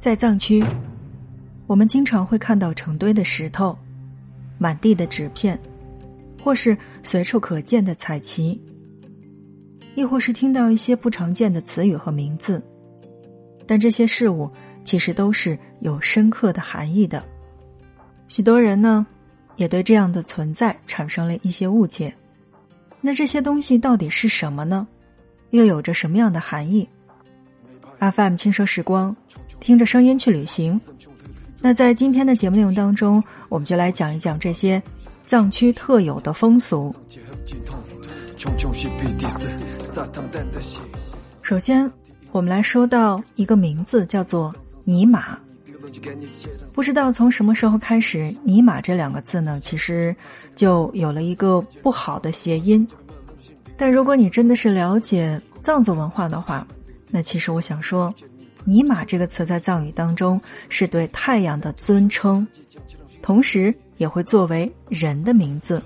在藏区，我们经常会看到成堆的石头、满地的纸片，或是随处可见的彩旗，亦或是听到一些不常见的词语和名字。但这些事物其实都是有深刻的含义的。许多人呢，也对这样的存在产生了一些误解。那这些东西到底是什么呢？又有着什么样的含义？FM 轻奢时光。听着声音去旅行。那在今天的节目内容当中，我们就来讲一讲这些藏区特有的风俗。首先，我们来说到一个名字，叫做“尼玛”。不知道从什么时候开始，“尼玛”这两个字呢，其实就有了一个不好的谐音。但如果你真的是了解藏族文化的话，那其实我想说。尼玛这个词在藏语当中是对太阳的尊称，同时也会作为人的名字。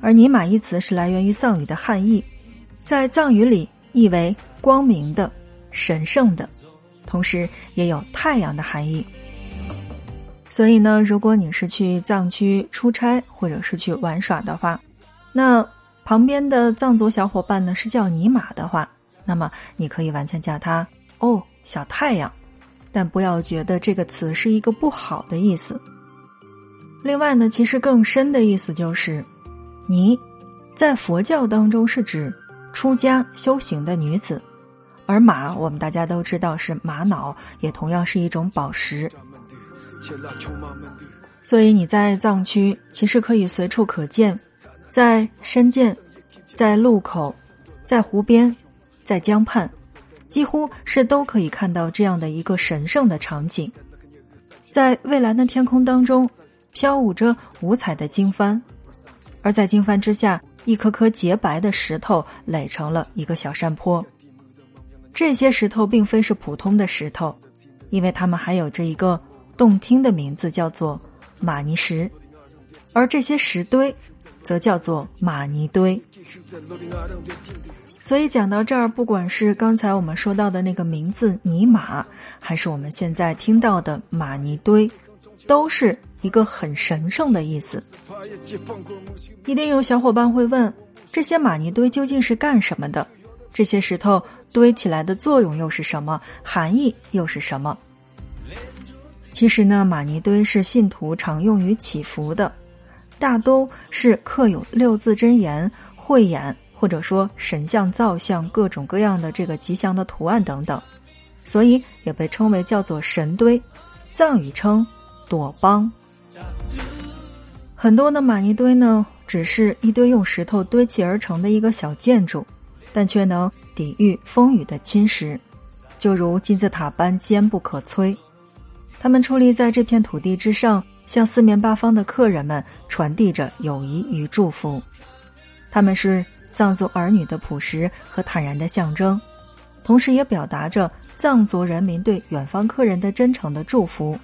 而尼玛一词是来源于藏语的汉译，在藏语里意为光明的、神圣的，同时也有太阳的含义。所以呢，如果你是去藏区出差或者是去玩耍的话，那旁边的藏族小伙伴呢是叫尼玛的话，那么你可以完全叫他哦。小太阳，但不要觉得这个词是一个不好的意思。另外呢，其实更深的意思就是，尼，在佛教当中是指出家修行的女子，而马我们大家都知道是玛瑙，也同样是一种宝石。所以你在藏区其实可以随处可见，在山涧，在路口，在湖边，在江畔。几乎是都可以看到这样的一个神圣的场景，在蔚蓝的天空当中飘舞着五彩的经幡，而在经幡之下，一颗颗洁白的石头垒成了一个小山坡。这些石头并非是普通的石头，因为它们还有着一个动听的名字，叫做玛尼石，而这些石堆则叫做玛尼堆。所以讲到这儿，不管是刚才我们说到的那个名字“尼玛”，还是我们现在听到的“玛尼堆”，都是一个很神圣的意思。一定有小伙伴会问：这些玛尼堆究竟是干什么的？这些石头堆起来的作用又是什么？含义又是什么？其实呢，玛尼堆是信徒常用于祈福的，大都是刻有六字真言、慧眼。或者说神像造像各种各样的这个吉祥的图案等等，所以也被称为叫做神堆，藏语称朵邦。很多的玛尼堆呢，只是一堆用石头堆砌而成的一个小建筑，但却能抵御风雨的侵蚀，就如金字塔般坚不可摧。他们矗立在这片土地之上，向四面八方的客人们传递着友谊与祝福。他们是。藏族儿女的朴实和坦然的象征，同时也表达着藏族人民对远方客人的真诚的祝福。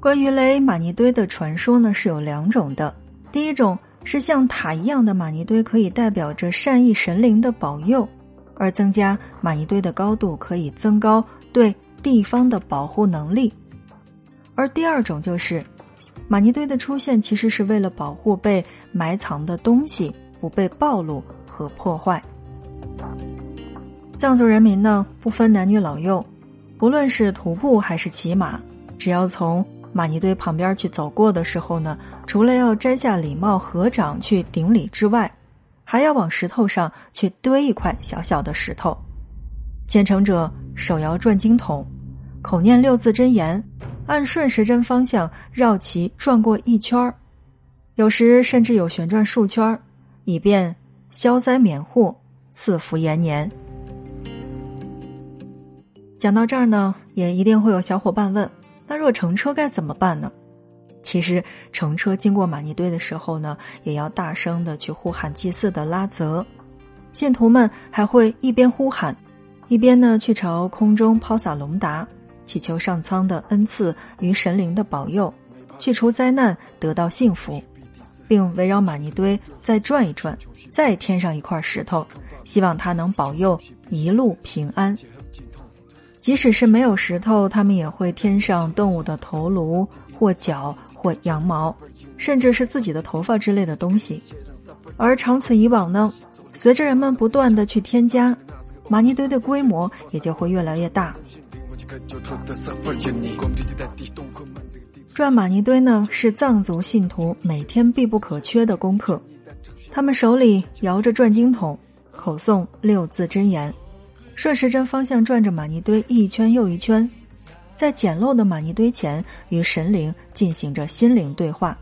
关于雷玛尼堆的传说呢，是有两种的。第一种是像塔一样的玛尼堆，可以代表着善意神灵的保佑，而增加玛尼堆的高度，可以增高对地方的保护能力。而第二种就是，玛尼堆的出现其实是为了保护被。埋藏的东西不被暴露和破坏。藏族人民呢，不分男女老幼，不论是徒步还是骑马，只要从玛尼堆旁边去走过的时候呢，除了要摘下礼帽合掌去顶礼之外，还要往石头上去堆一块小小的石头。虔诚者手摇转经筒，口念六字真言，按顺时针方向绕其转过一圈儿。有时甚至有旋转数圈以便消灾免祸、赐福延年。讲到这儿呢，也一定会有小伙伴问：那若乘车该怎么办呢？其实乘车经过玛尼堆的时候呢，也要大声的去呼喊祭祀的拉泽，信徒们还会一边呼喊，一边呢去朝空中抛洒龙达，祈求上苍的恩赐与神灵的保佑，去除灾难，得到幸福。并围绕玛尼堆再转一转，再添上一块石头，希望它能保佑一路平安。即使是没有石头，他们也会添上动物的头颅或角或羊毛，甚至是自己的头发之类的东西。而长此以往呢，随着人们不断的去添加，玛尼堆的规模也就会越来越大。转玛尼堆呢，是藏族信徒每天必不可缺的功课。他们手里摇着转经筒，口诵六字真言，顺时针方向转着玛尼堆一圈又一圈，在简陋的玛尼堆前与神灵进行着心灵对话。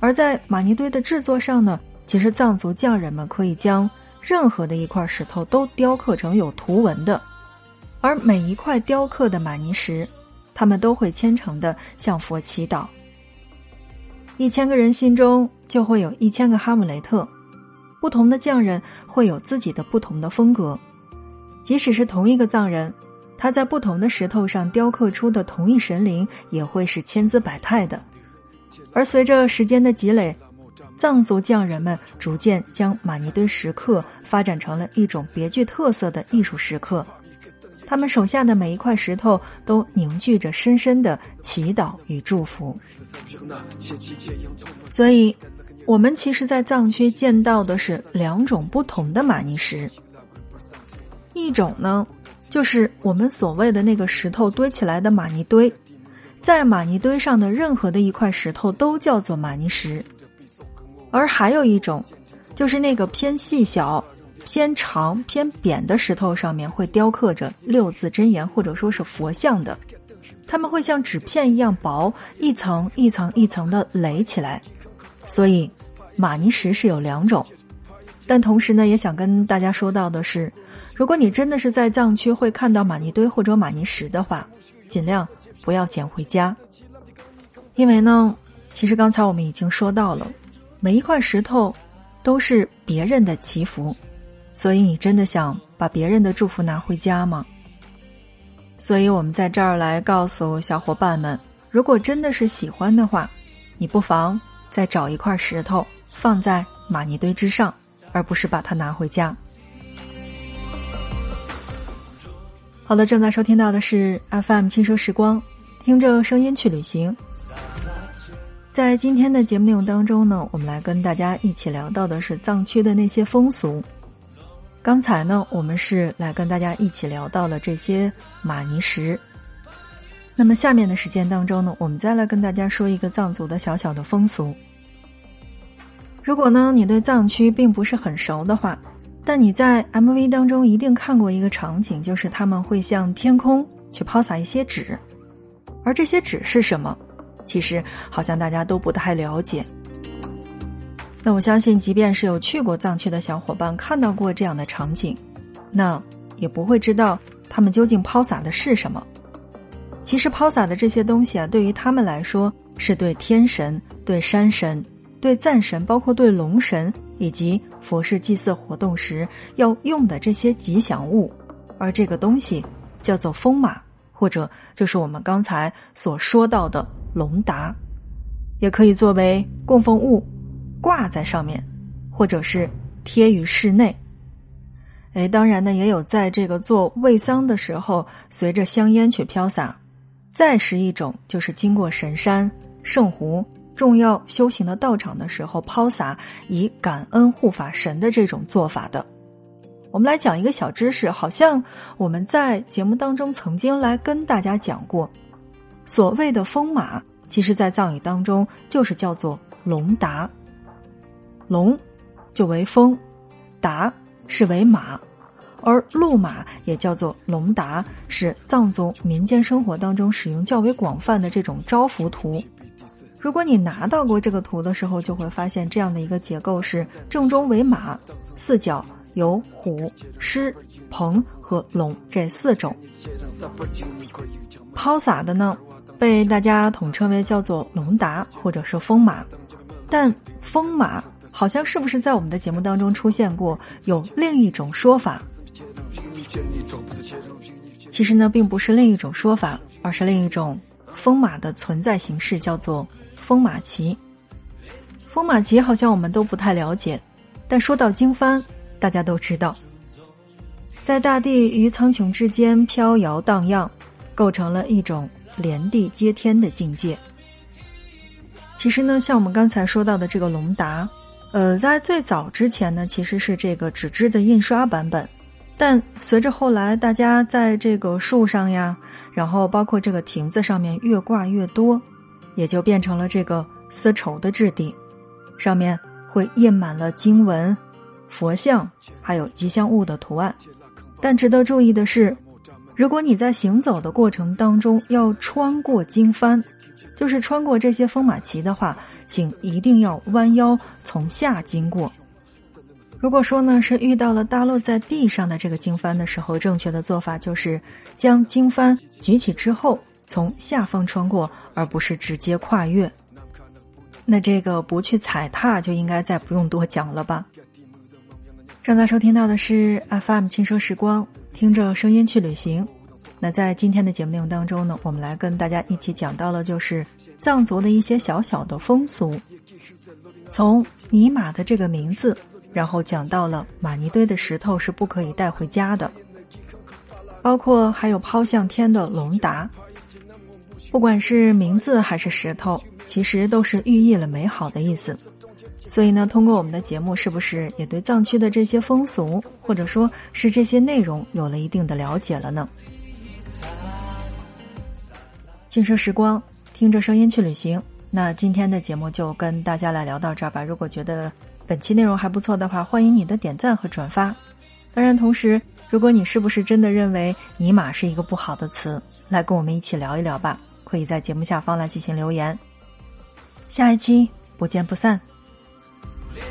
而在玛尼堆的制作上呢，其实藏族匠人们可以将任何的一块石头都雕刻成有图文的，而每一块雕刻的玛尼石，他们都会虔诚的向佛祈祷。一千个人心中就会有一千个哈姆雷特，不同的匠人会有自己的不同的风格，即使是同一个藏人，他在不同的石头上雕刻出的同一神灵也会是千姿百态的。而随着时间的积累，藏族匠人们逐渐将玛尼堆石刻发展成了一种别具特色的艺术石刻。他们手下的每一块石头都凝聚着深深的祈祷与祝福，所以，我们其实，在藏区见到的是两种不同的玛尼石。一种呢，就是我们所谓的那个石头堆起来的玛尼堆，在玛尼堆上的任何的一块石头都叫做玛尼石；而还有一种，就是那个偏细小。偏长偏扁的石头上面会雕刻着六字真言，或者说是佛像的，他们会像纸片一样薄，一层一层一层的垒起来。所以，玛尼石是有两种。但同时呢，也想跟大家说到的是，如果你真的是在藏区会看到玛尼堆或者玛尼石的话，尽量不要捡回家，因为呢，其实刚才我们已经说到了，每一块石头都是别人的祈福。所以你真的想把别人的祝福拿回家吗？所以我们在这儿来告诉小伙伴们，如果真的是喜欢的话，你不妨再找一块石头放在玛尼堆之上，而不是把它拿回家。好的，正在收听到的是 FM 轻奢时光，听着声音去旅行。在今天的节目内容当中呢，我们来跟大家一起聊到的是藏区的那些风俗。刚才呢，我们是来跟大家一起聊到了这些玛尼石。那么下面的时间当中呢，我们再来跟大家说一个藏族的小小的风俗。如果呢你对藏区并不是很熟的话，但你在 MV 当中一定看过一个场景，就是他们会向天空去抛洒一些纸，而这些纸是什么？其实好像大家都不太了解。那我相信，即便是有去过藏区的小伙伴看到过这样的场景，那也不会知道他们究竟抛洒的是什么。其实抛洒的这些东西啊，对于他们来说，是对天神、对山神、对赞神，包括对龙神以及佛事祭祀活动时要用的这些吉祥物。而这个东西叫做风马，或者就是我们刚才所说到的龙达，也可以作为供奉物。挂在上面，或者是贴于室内。哎，当然呢，也有在这个做卫丧的时候，随着香烟去飘洒。再是一种，就是经过神山、圣湖、重要修行的道场的时候抛洒，以感恩护法神的这种做法的。我们来讲一个小知识，好像我们在节目当中曾经来跟大家讲过，所谓的风马，其实在藏语当中就是叫做龙达。龙就为风，达是为马，而鹿马也叫做龙达，是藏族民间生活当中使用较为广泛的这种招福图。如果你拿到过这个图的时候，就会发现这样的一个结构是：正中为马，四角有虎、狮、鹏和龙这四种。抛洒的呢，被大家统称为叫做龙达或者是风马，但风马。好像是不是在我们的节目当中出现过？有另一种说法，其实呢，并不是另一种说法，而是另一种风马的存在形式，叫做风马旗。风马旗好像我们都不太了解，但说到经幡，大家都知道。在大地与苍穹之间飘摇荡漾，构成了一种连地接天的境界。其实呢，像我们刚才说到的这个龙达，呃，在最早之前呢，其实是这个纸质的印刷版本，但随着后来大家在这个树上呀，然后包括这个亭子上面越挂越多，也就变成了这个丝绸的质地，上面会印满了经文、佛像还有吉祥物的图案。但值得注意的是，如果你在行走的过程当中要穿过经幡。就是穿过这些风马旗的话，请一定要弯腰从下经过。如果说呢是遇到了耷落在地上的这个经幡的时候，正确的做法就是将经幡举起之后从下方穿过，而不是直接跨越。那这个不去踩踏就应该再不用多讲了吧？正在收听到的是 FM 轻奢时光，听着声音去旅行。那在今天的节目内容当中呢，我们来跟大家一起讲到了就是藏族的一些小小的风俗，从尼玛的这个名字，然后讲到了玛尼堆的石头是不可以带回家的，包括还有抛向天的龙达，不管是名字还是石头，其实都是寓意了美好的意思。所以呢，通过我们的节目，是不是也对藏区的这些风俗或者说是这些内容有了一定的了解了呢？轻奢时光，听着声音去旅行。那今天的节目就跟大家来聊到这儿吧。如果觉得本期内容还不错的话，欢迎你的点赞和转发。当然，同时，如果你是不是真的认为“尼玛”是一个不好的词，来跟我们一起聊一聊吧。可以在节目下方来进行留言。下一期不见不散。连